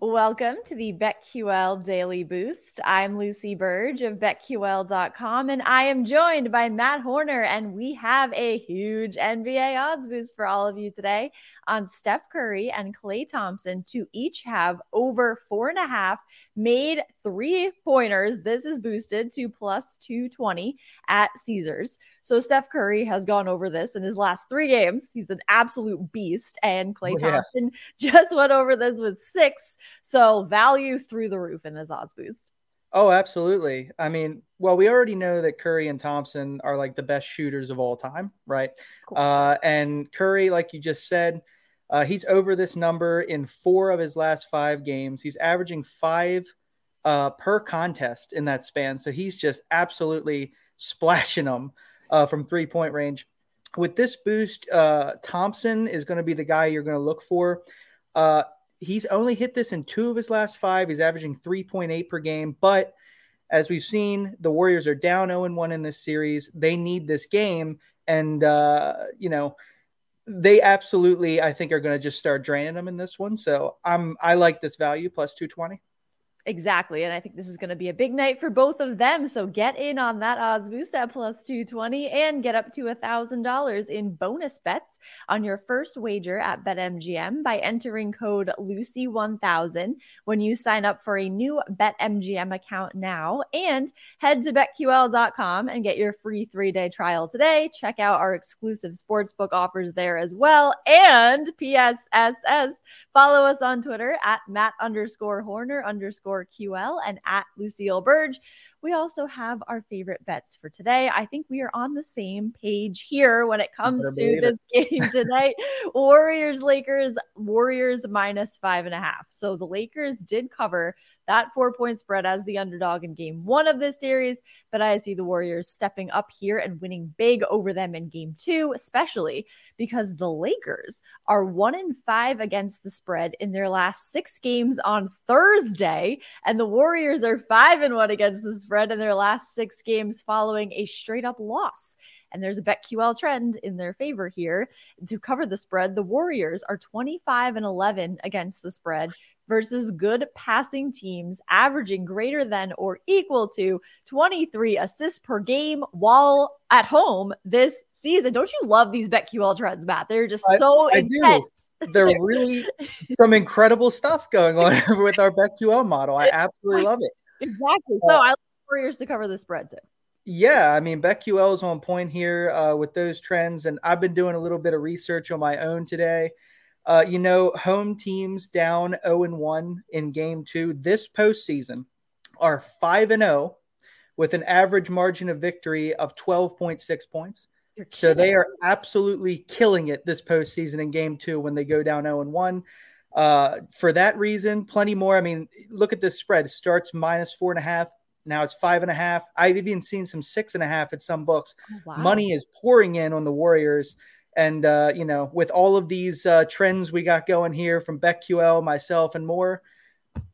Welcome to the BetQL Daily Boost. I'm Lucy Burge of BetQL.com, and I am joined by Matt Horner. And we have a huge NBA odds boost for all of you today on Steph Curry and Klay Thompson to each have over four and a half made three pointers. This is boosted to plus 220 at Caesars. So Steph Curry has gone over this in his last three games. He's an absolute beast. And Klay oh, Thompson yeah. just went over this with six. So value through the roof in this odds boost. Oh, absolutely. I mean, well, we already know that Curry and Thompson are like the best shooters of all time, right? Uh, and Curry, like you just said, uh, he's over this number in four of his last five games. He's averaging five uh, per contest in that span. So he's just absolutely splashing them uh, from three point range. With this boost, uh, Thompson is going to be the guy you're going to look for. He's only hit this in two of his last five. He's averaging 3.8 per game. But as we've seen, the Warriors are down 0 1 in this series. They need this game. And, uh, you know, they absolutely, I think, are going to just start draining them in this one. So I'm, I like this value plus 220. Exactly. And I think this is going to be a big night for both of them. So get in on that odds boost at plus 220 and get up to a $1,000 in bonus bets on your first wager at BetMGM by entering code Lucy1000 when you sign up for a new BetMGM account now. And head to BetQL.com and get your free three day trial today. Check out our exclusive sportsbook offers there as well. And PSSS, follow us on Twitter at Matt underscore Horner underscore QL and at Lucille Burge. We also have our favorite bets for today. I think we are on the same page here when it comes to this it. game tonight. Warriors, Lakers, Warriors minus five and a half. So the Lakers did cover that four point spread as the underdog in game one of this series, but I see the Warriors stepping up here and winning big over them in game two, especially because the Lakers are one in five against the spread in their last six games on Thursday. And the Warriors are five and one against the spread in their last six games following a straight up loss. And there's a BetQL trend in their favor here. To cover the spread, the Warriors are 25 and 11 against the spread versus good passing teams, averaging greater than or equal to 23 assists per game while at home this season. Don't you love these BetQL trends, Matt? They're just so I, intense. Do. They're really some incredible stuff going on with our BetQL model. I absolutely love it. Exactly. So uh, I like Warriors to cover the spread too. Yeah, I mean BetQL is on point here uh, with those trends, and I've been doing a little bit of research on my own today. Uh, you know, home teams down 0 and 1 in game two this postseason are 5 and 0 with an average margin of victory of 12.6 points. So they are absolutely killing it this postseason in game two when they go down 0 and 1. Uh, for that reason, plenty more. I mean, look at this spread. It starts minus four and a half, now it's five and a half. I've even seen some six and a half at some books. Oh, wow. Money is pouring in on the Warriors. And, uh, you know, with all of these uh, trends we got going here from BetQL, myself, and more,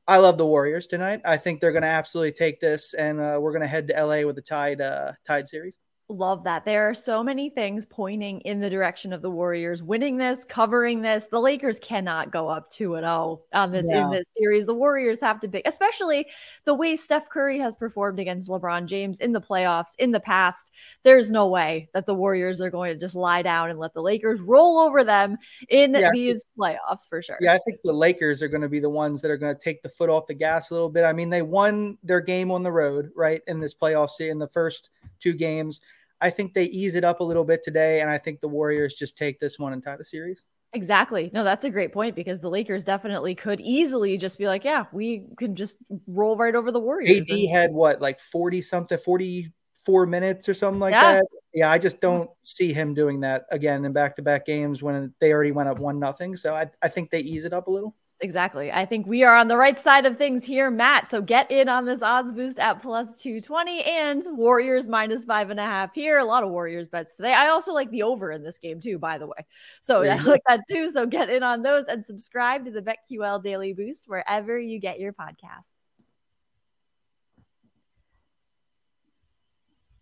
I love the Warriors tonight. I think they're going to absolutely take this, and uh, we're going to head to LA with the tied uh, tied series. Love that. There are so many things pointing in the direction of the Warriors winning this, covering this. The Lakers cannot go up 2 and 0 on this yeah. in this series. The Warriors have to be, especially the way Steph Curry has performed against LeBron James in the playoffs in the past. There's no way that the Warriors are going to just lie down and let the Lakers roll over them in yeah, these playoffs for sure. Yeah, I think the Lakers are going to be the ones that are going to take the foot off the gas a little bit. I mean, they won their game on the road, right, in this playoff in the first two games. I think they ease it up a little bit today, and I think the Warriors just take this one and tie the series. Exactly. No, that's a great point because the Lakers definitely could easily just be like, yeah, we can just roll right over the Warriors. AD and- had what, like 40 something, 44 minutes or something like yeah. that. Yeah, I just don't see him doing that again in back to back games when they already went up one nothing. So I, I think they ease it up a little. Exactly. I think we are on the right side of things here, Matt. So get in on this odds boost at plus 220 and Warriors minus five and a half here. A lot of Warriors bets today. I also like the over in this game, too, by the way. So I like that too. So get in on those and subscribe to the BetQL Daily Boost wherever you get your podcasts.